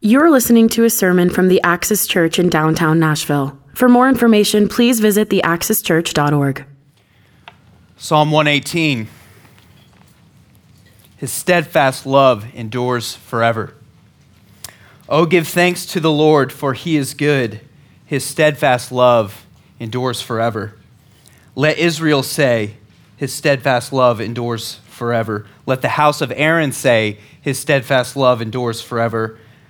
You're listening to a sermon from the Axis Church in downtown Nashville. For more information, please visit theaxischurch.org. Psalm 118 His steadfast love endures forever. Oh, give thanks to the Lord, for he is good. His steadfast love endures forever. Let Israel say, His steadfast love endures forever. Let the house of Aaron say, His steadfast love endures forever.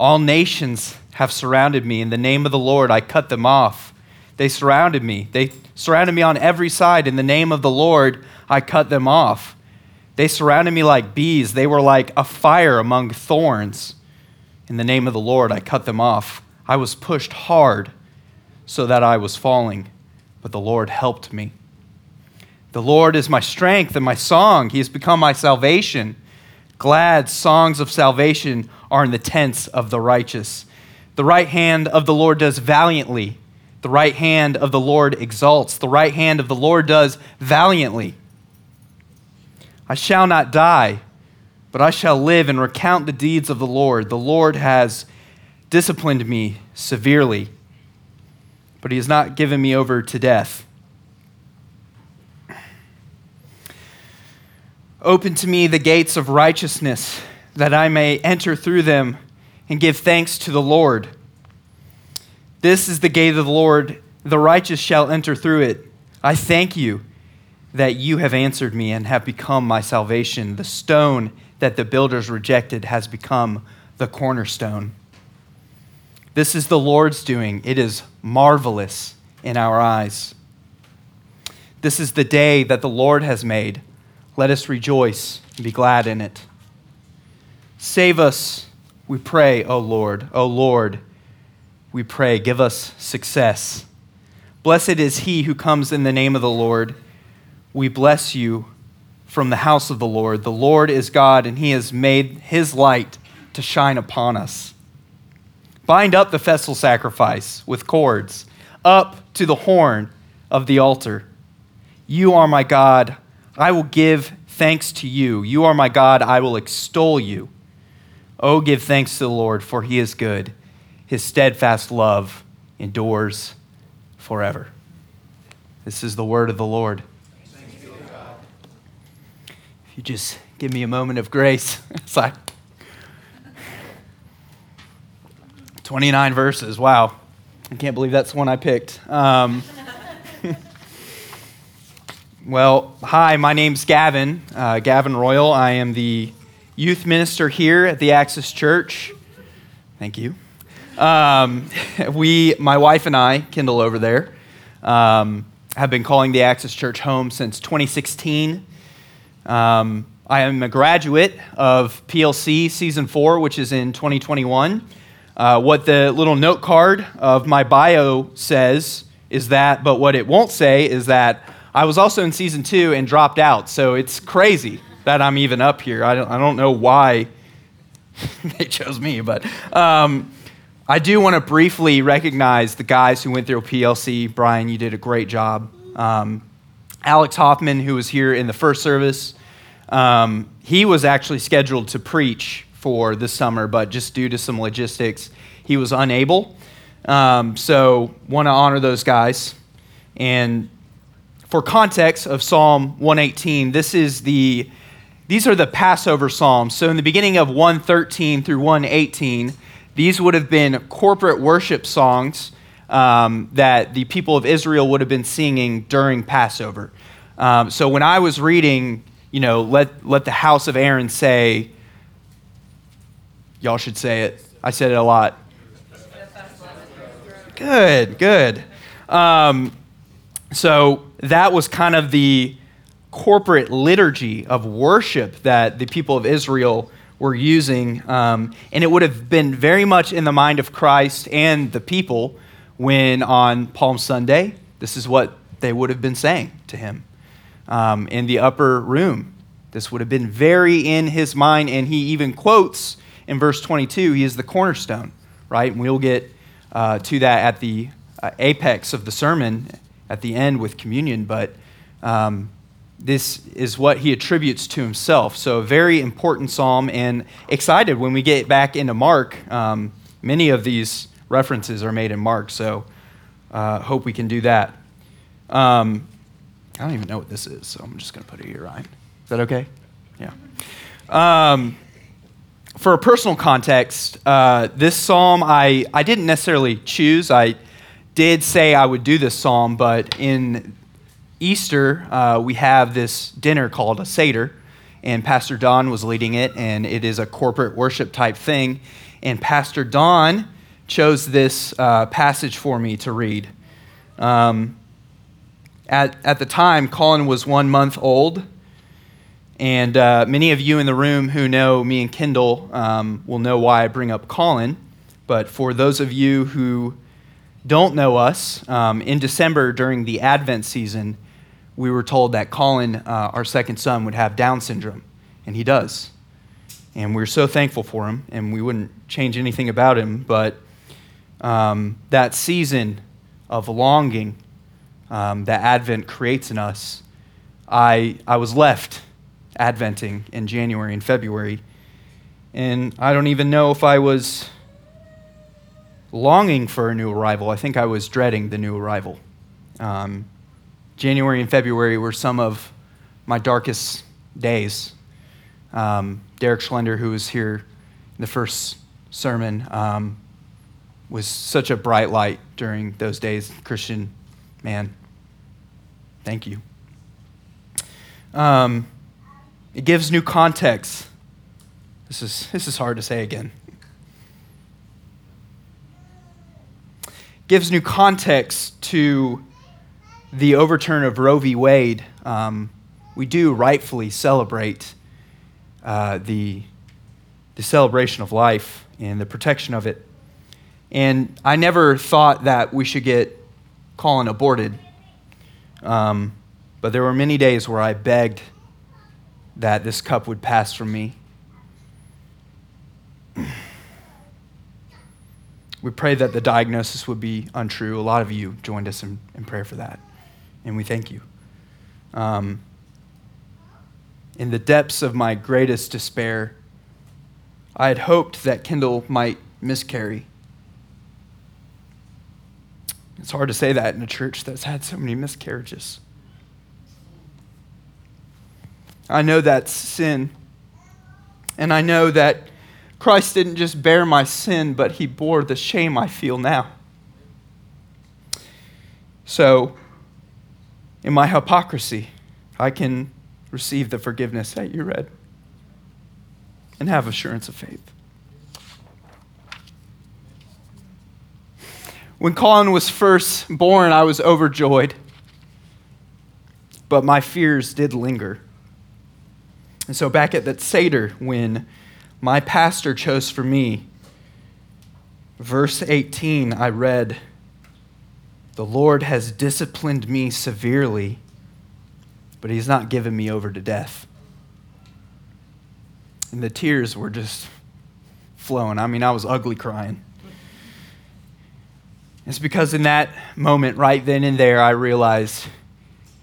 All nations have surrounded me. In the name of the Lord, I cut them off. They surrounded me. They surrounded me on every side. In the name of the Lord, I cut them off. They surrounded me like bees. They were like a fire among thorns. In the name of the Lord, I cut them off. I was pushed hard so that I was falling, but the Lord helped me. The Lord is my strength and my song. He has become my salvation. Glad songs of salvation are in the tents of the righteous. The right hand of the Lord does valiantly. The right hand of the Lord exalts. The right hand of the Lord does valiantly. I shall not die, but I shall live and recount the deeds of the Lord. The Lord has disciplined me severely, but he has not given me over to death. Open to me the gates of righteousness that I may enter through them and give thanks to the Lord. This is the gate of the Lord, the righteous shall enter through it. I thank you that you have answered me and have become my salvation. The stone that the builders rejected has become the cornerstone. This is the Lord's doing. It is marvelous in our eyes. This is the day that the Lord has made. Let us rejoice and be glad in it. Save us, we pray, O Lord. O Lord, we pray, give us success. Blessed is he who comes in the name of the Lord. We bless you from the house of the Lord. The Lord is God, and he has made his light to shine upon us. Bind up the festal sacrifice with cords, up to the horn of the altar. You are my God. I will give thanks to you. You are my God. I will extol you. Oh, give thanks to the Lord, for he is good. His steadfast love endures forever. This is the word of the Lord. If you just give me a moment of grace, it's like 29 verses. Wow. I can't believe that's the one I picked. Um, well, hi, my name's Gavin, uh, Gavin Royal. I am the youth minister here at the Axis Church. Thank you. Um, we, my wife and I, Kendall over there, um, have been calling the Axis Church home since 2016. Um, I am a graduate of PLC Season 4, which is in 2021. Uh, what the little note card of my bio says is that, but what it won't say is that I was also in Season 2 and dropped out. So it's crazy that I'm even up here. I don't, I don't know why they chose me, but um, I do want to briefly recognize the guys who went through PLC. Brian, you did a great job. Um, Alex Hoffman, who was here in the first service, um, he was actually scheduled to preach for this summer, but just due to some logistics, he was unable. Um, so, want to honor those guys. And for context of Psalm 118, this is the these are the Passover Psalms. So, in the beginning of 113 through 118, these would have been corporate worship songs um, that the people of Israel would have been singing during Passover. Um, so, when I was reading, you know, let, let the house of Aaron say, y'all should say it. I said it a lot. Good, good. Um, so, that was kind of the corporate liturgy of worship that the people of Israel were using. Um, and it would have been very much in the mind of Christ and the people when on Palm Sunday, this is what they would have been saying to him um, in the upper room. This would have been very in his mind. And he even quotes in verse 22 he is the cornerstone, right? And we'll get uh, to that at the uh, apex of the sermon at the end with communion. But um, this is what he attributes to himself. So, a very important psalm, and excited when we get back into Mark. Um, many of these references are made in Mark, so uh, hope we can do that. Um, I don't even know what this is, so I'm just going to put it here, Ryan. Is that okay? Yeah. Um, for a personal context, uh, this psalm I, I didn't necessarily choose. I did say I would do this psalm, but in Easter, uh, we have this dinner called a Seder, and Pastor Don was leading it, and it is a corporate worship type thing. And Pastor Don chose this uh, passage for me to read. Um, at, at the time, Colin was one month old, and uh, many of you in the room who know me and Kendall um, will know why I bring up Colin. But for those of you who don't know us, um, in December during the Advent season, we were told that Colin, uh, our second son, would have Down syndrome, and he does. And we're so thankful for him, and we wouldn't change anything about him. But um, that season of longing um, that Advent creates in us, I, I was left Adventing in January and February. And I don't even know if I was longing for a new arrival. I think I was dreading the new arrival. Um, January and February were some of my darkest days. Um, Derek Schlender, who was here in the first sermon, um, was such a bright light during those days. Christian, man, thank you. Um, it gives new context. This is, this is hard to say again. Gives new context to the overturn of Roe v. Wade, um, we do rightfully celebrate uh, the, the celebration of life and the protection of it. And I never thought that we should get Colin aborted. Um, but there were many days where I begged that this cup would pass from me. We pray that the diagnosis would be untrue. A lot of you joined us in, in prayer for that and we thank you. Um, in the depths of my greatest despair, I had hoped that Kendall might miscarry. It's hard to say that in a church that's had so many miscarriages. I know that's sin. And I know that Christ didn't just bear my sin, but he bore the shame I feel now. So, in my hypocrisy, I can receive the forgiveness that you read and have assurance of faith. When Colin was first born, I was overjoyed, but my fears did linger. And so, back at that Seder, when my pastor chose for me, verse 18, I read, the Lord has disciplined me severely, but He's not given me over to death. And the tears were just flowing. I mean, I was ugly crying. It's because in that moment, right then and there, I realized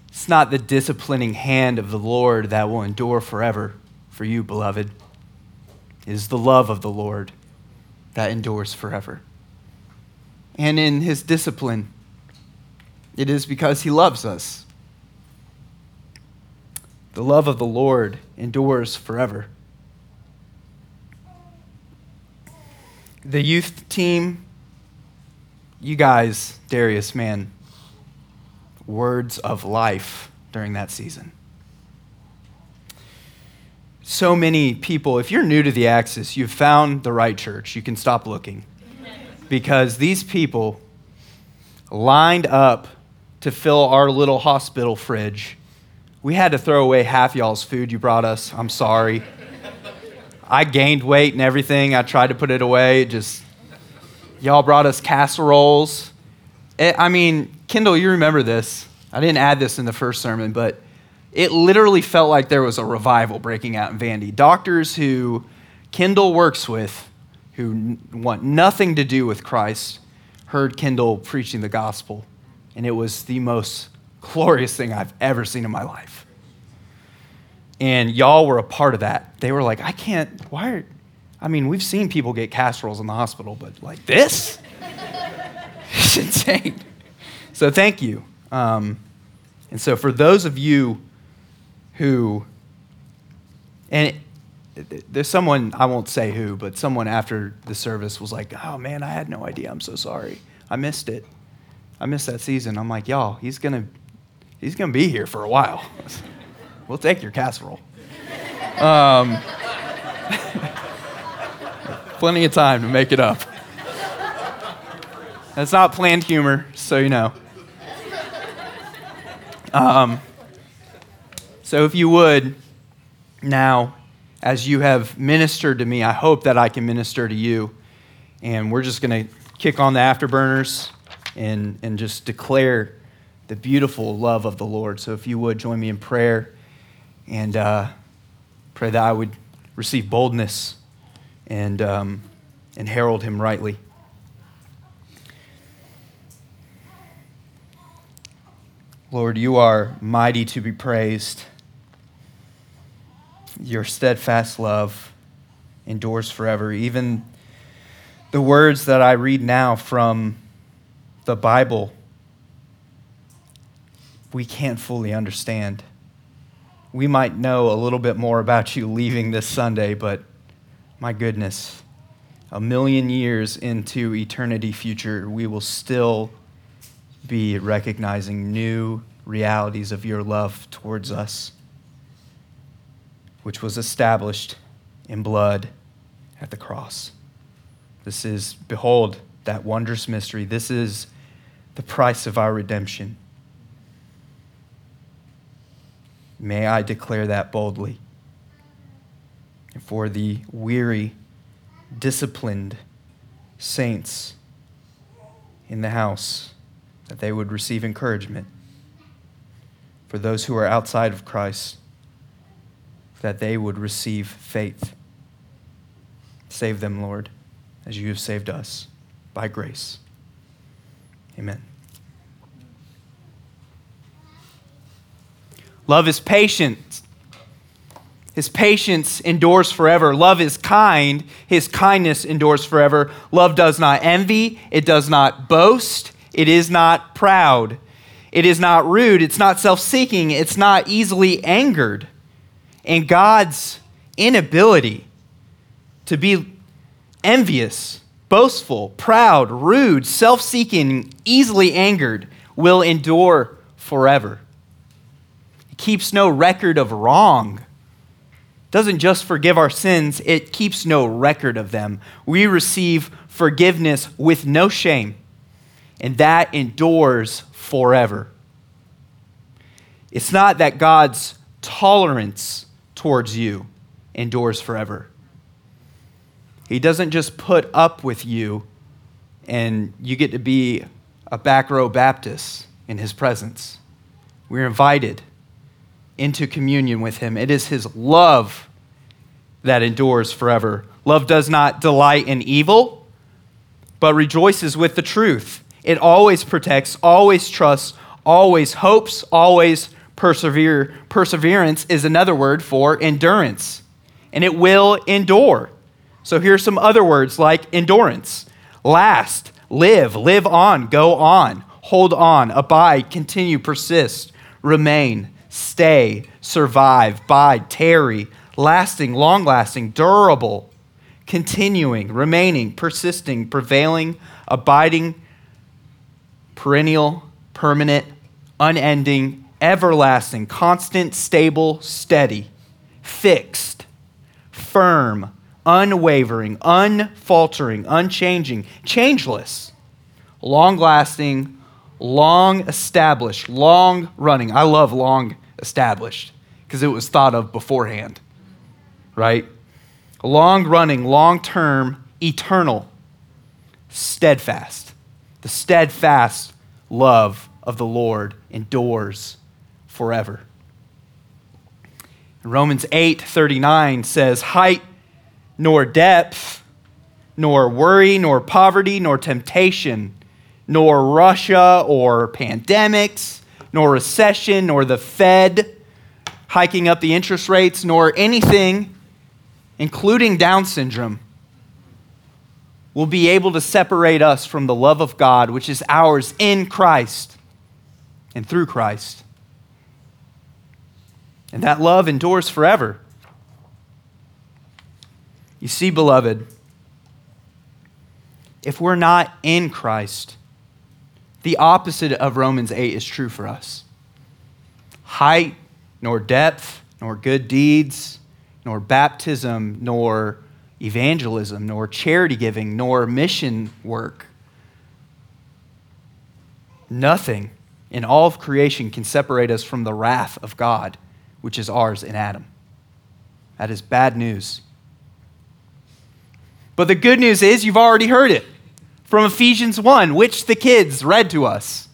it's not the disciplining hand of the Lord that will endure forever for you, beloved. It is the love of the Lord that endures forever. And in his discipline, it is because he loves us. The love of the Lord endures forever. The youth team, you guys, Darius, man, words of life during that season. So many people, if you're new to the Axis, you've found the right church. You can stop looking. Because these people lined up to fill our little hospital fridge. We had to throw away half y'all's food you brought us. I'm sorry. I gained weight and everything. I tried to put it away. It just, y'all brought us casseroles. It, I mean, Kendall, you remember this. I didn't add this in the first sermon, but it literally felt like there was a revival breaking out in Vandy. Doctors who Kendall works with, who want nothing to do with Christ, heard Kendall preaching the gospel, and it was the most glorious thing I've ever seen in my life. And y'all were a part of that. They were like, I can't, why are, I mean, we've seen people get casseroles in the hospital, but like this? it's insane. So thank you. Um, and so for those of you who, and there's someone, I won't say who, but someone after the service was like, oh man, I had no idea. I'm so sorry. I missed it. I missed that season. I'm like, y'all, he's to, he's to be here for a while. we'll take your casserole. Um, plenty of time to make it up. That's not planned humor, so you know. Um, so if you would, now, as you have ministered to me, I hope that I can minister to you. And we're just going to kick on the afterburners and, and just declare the beautiful love of the Lord. So if you would join me in prayer and uh, pray that I would receive boldness and, um, and herald him rightly. Lord, you are mighty to be praised. Your steadfast love endures forever. Even the words that I read now from the Bible, we can't fully understand. We might know a little bit more about you leaving this Sunday, but my goodness, a million years into eternity future, we will still be recognizing new realities of your love towards us, which was established in blood at the cross. This is, behold, that wondrous mystery. This is the price of our redemption. May I declare that boldly. And for the weary, disciplined saints in the house, that they would receive encouragement. For those who are outside of Christ, that they would receive faith. Save them, Lord, as you have saved us by grace. Amen. Love is patient. His patience endures forever. Love is kind. His kindness endures forever. Love does not envy. It does not boast. It is not proud. It is not rude. It's not self seeking. It's not easily angered. And God's inability to be envious, boastful, proud, rude, self seeking, easily angered will endure forever. Keeps no record of wrong. Doesn't just forgive our sins, it keeps no record of them. We receive forgiveness with no shame and that endures forever. It's not that God's tolerance towards you endures forever. He doesn't just put up with you and you get to be a back row Baptist in his presence. We're invited into communion with him. It is his love that endures forever. Love does not delight in evil, but rejoices with the truth. It always protects, always trusts, always hopes, always persevere. Perseverance is another word for endurance, and it will endure. So here's some other words like endurance last, live, live on, go on, hold on, abide, continue, persist, remain, stay, survive, bide, tarry, lasting, long lasting, durable, continuing, remaining, persisting, prevailing, abiding, perennial, permanent, unending, everlasting, constant, stable, steady, fixed, firm, unwavering, unfaltering, unchanging, changeless, long lasting, long established, long running. I love long established because it was thought of beforehand, right? long running, long term, eternal, steadfast. The steadfast love of the Lord endures forever. Romans 8 39 says, Height nor depth, nor worry, nor poverty, nor temptation, nor Russia or pandemics, nor recession, nor the Fed hiking up the interest rates, nor anything, including Down syndrome, will be able to separate us from the love of God, which is ours in Christ and through Christ. And that love endures forever. You see, beloved, if we're not in Christ, the opposite of Romans 8 is true for us. Height, nor depth, nor good deeds, nor baptism, nor evangelism, nor charity giving, nor mission work. Nothing in all of creation can separate us from the wrath of God, which is ours in Adam. That is bad news. But the good news is you've already heard it from Ephesians 1, which the kids read to us.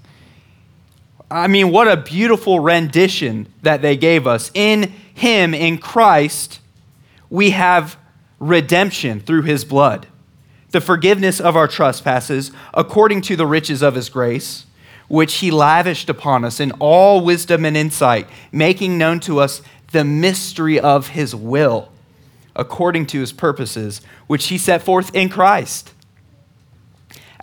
I mean, what a beautiful rendition that they gave us. In Him, in Christ, we have redemption through His blood, the forgiveness of our trespasses according to the riches of His grace, which He lavished upon us in all wisdom and insight, making known to us the mystery of His will according to his purposes, which he set forth in Christ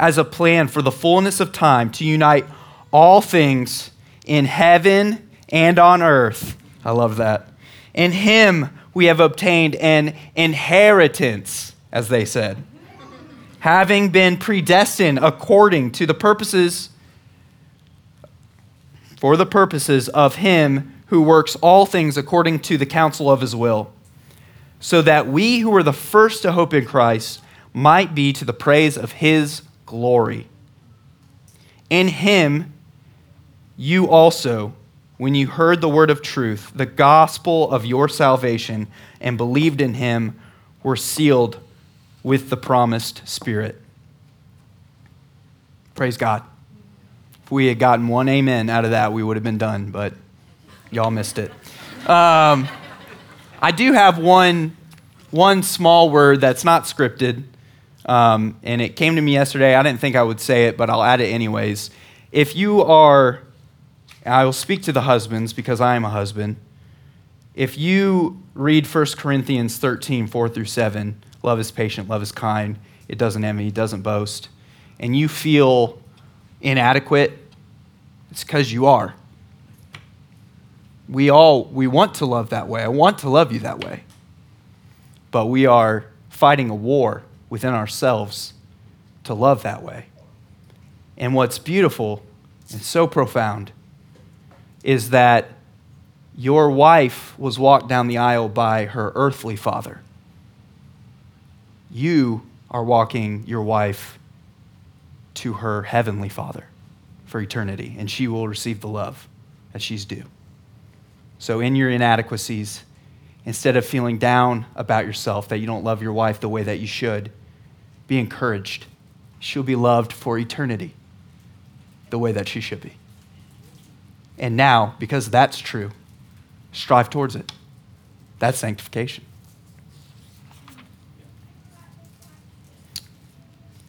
as a plan for the fullness of time to unite all things in heaven and on earth. I love that. In him we have obtained an inheritance, as they said, having been predestined according to the purposes for the purposes of him who works all things according to the counsel of his will so that we who were the first to hope in Christ might be to the praise of his glory. In him, you also, when you heard the word of truth, the gospel of your salvation, and believed in him, were sealed with the promised Spirit. Praise God. If we had gotten one amen out of that, we would have been done, but y'all missed it. Um, I do have one, one small word that's not scripted, um, and it came to me yesterday. I didn't think I would say it, but I'll add it anyways. If you are, I will speak to the husbands because I am a husband. If you read 1 Corinthians 13, 4 through 7, love is patient, love is kind, it doesn't envy, it doesn't boast, and you feel inadequate, it's because you are we all we want to love that way. I want to love you that way. But we are fighting a war within ourselves to love that way. And what's beautiful and so profound is that your wife was walked down the aisle by her earthly father. You are walking your wife to her heavenly father for eternity, and she will receive the love that she's due. So, in your inadequacies, instead of feeling down about yourself that you don't love your wife the way that you should, be encouraged. She'll be loved for eternity the way that she should be. And now, because that's true, strive towards it. That's sanctification.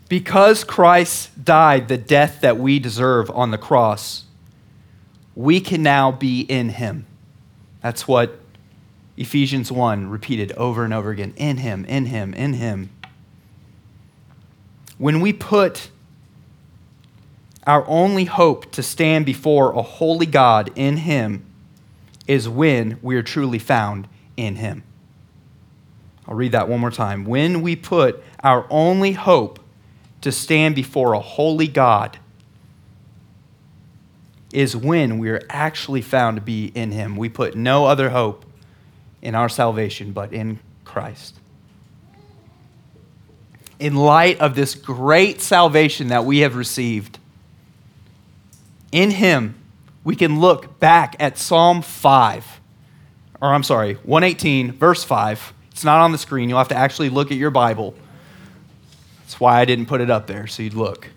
Because Christ died the death that we deserve on the cross, we can now be in him. That's what Ephesians 1 repeated over and over again in Him, in Him, in Him. When we put our only hope to stand before a holy God in Him is when we are truly found in Him. I'll read that one more time. When we put our only hope to stand before a holy God is when we are actually found to be in Him. We put no other hope in our salvation but in Christ. In light of this great salvation that we have received, in Him, we can look back at Psalm 5, or I'm sorry, 118, verse 5. It's not on the screen. You'll have to actually look at your Bible. That's why I didn't put it up there, so you'd look.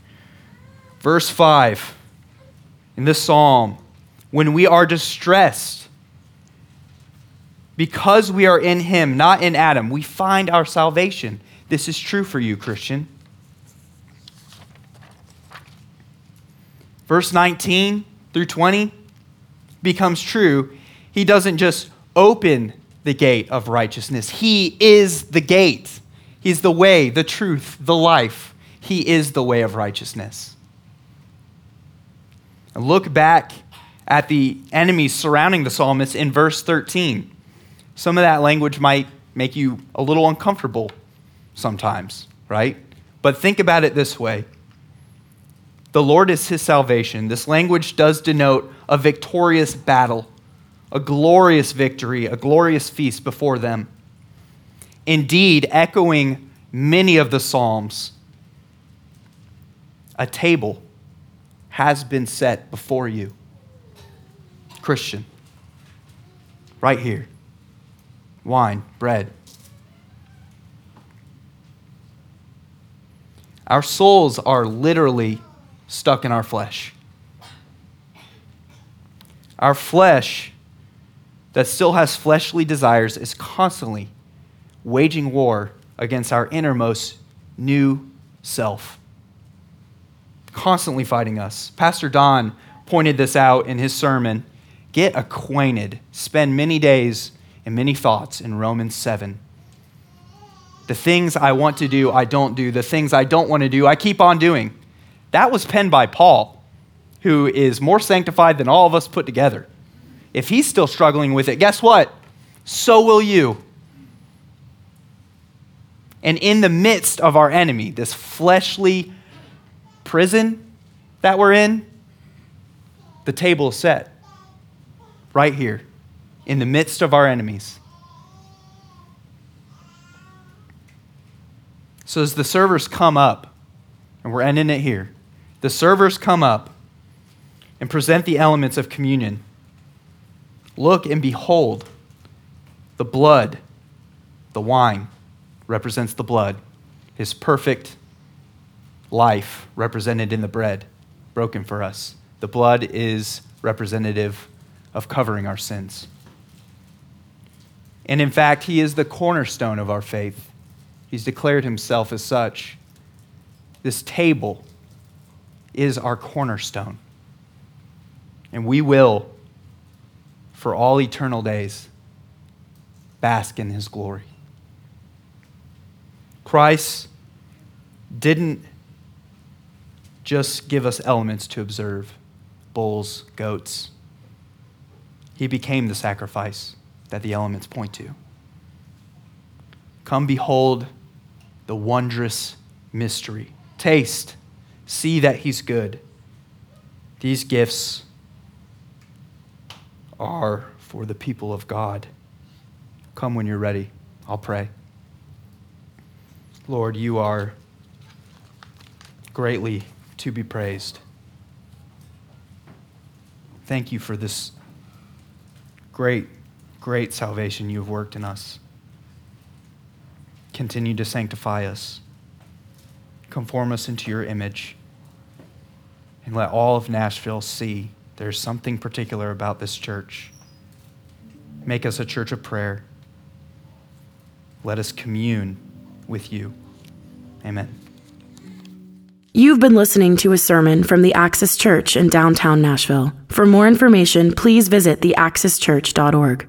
Verse 5 in this psalm when we are distressed, because we are in Him, not in Adam, we find our salvation. This is true for you, Christian. Verse 19 through 20 becomes true. He doesn't just open the gate of righteousness, He is the gate. He's the way, the truth, the life. He is the way of righteousness. And look back at the enemies surrounding the psalmist in verse 13. Some of that language might make you a little uncomfortable sometimes, right? But think about it this way the Lord is his salvation. This language does denote a victorious battle, a glorious victory, a glorious feast before them. Indeed, echoing many of the Psalms, a table has been set before you. Christian, right here wine, bread. Our souls are literally stuck in our flesh. Our flesh, that still has fleshly desires, is constantly waging war against our innermost new self. Constantly fighting us. Pastor Don pointed this out in his sermon. Get acquainted. Spend many days and many thoughts in Romans 7. The things I want to do, I don't do. The things I don't want to do, I keep on doing. That was penned by Paul, who is more sanctified than all of us put together. If he's still struggling with it, guess what? So will you. And in the midst of our enemy, this fleshly prison that we're in, the table is set right here in the midst of our enemies. So as the servers come up, and we're ending it here, the servers come up and present the elements of communion. Look and behold, the blood, the wine represents the blood, his perfect life represented in the bread broken for us. The blood is representative of covering our sins. And in fact, he is the cornerstone of our faith. He's declared himself as such. This table is our cornerstone. And we will, for all eternal days, bask in his glory. Christ didn't just give us elements to observe bulls, goats. He became the sacrifice that the elements point to. Come behold the wondrous mystery. Taste see that He's good. These gifts are for the people of God. Come when you're ready. I'll pray. Lord, you are greatly to be praised. Thank you for this great, great salvation you have worked in us. Continue to sanctify us conform us into your image, and let all of Nashville see there's something particular about this church. Make us a church of prayer. Let us commune with you. Amen. You've been listening to a sermon from the Axis Church in downtown Nashville. For more information, please visit theaxischurch.org.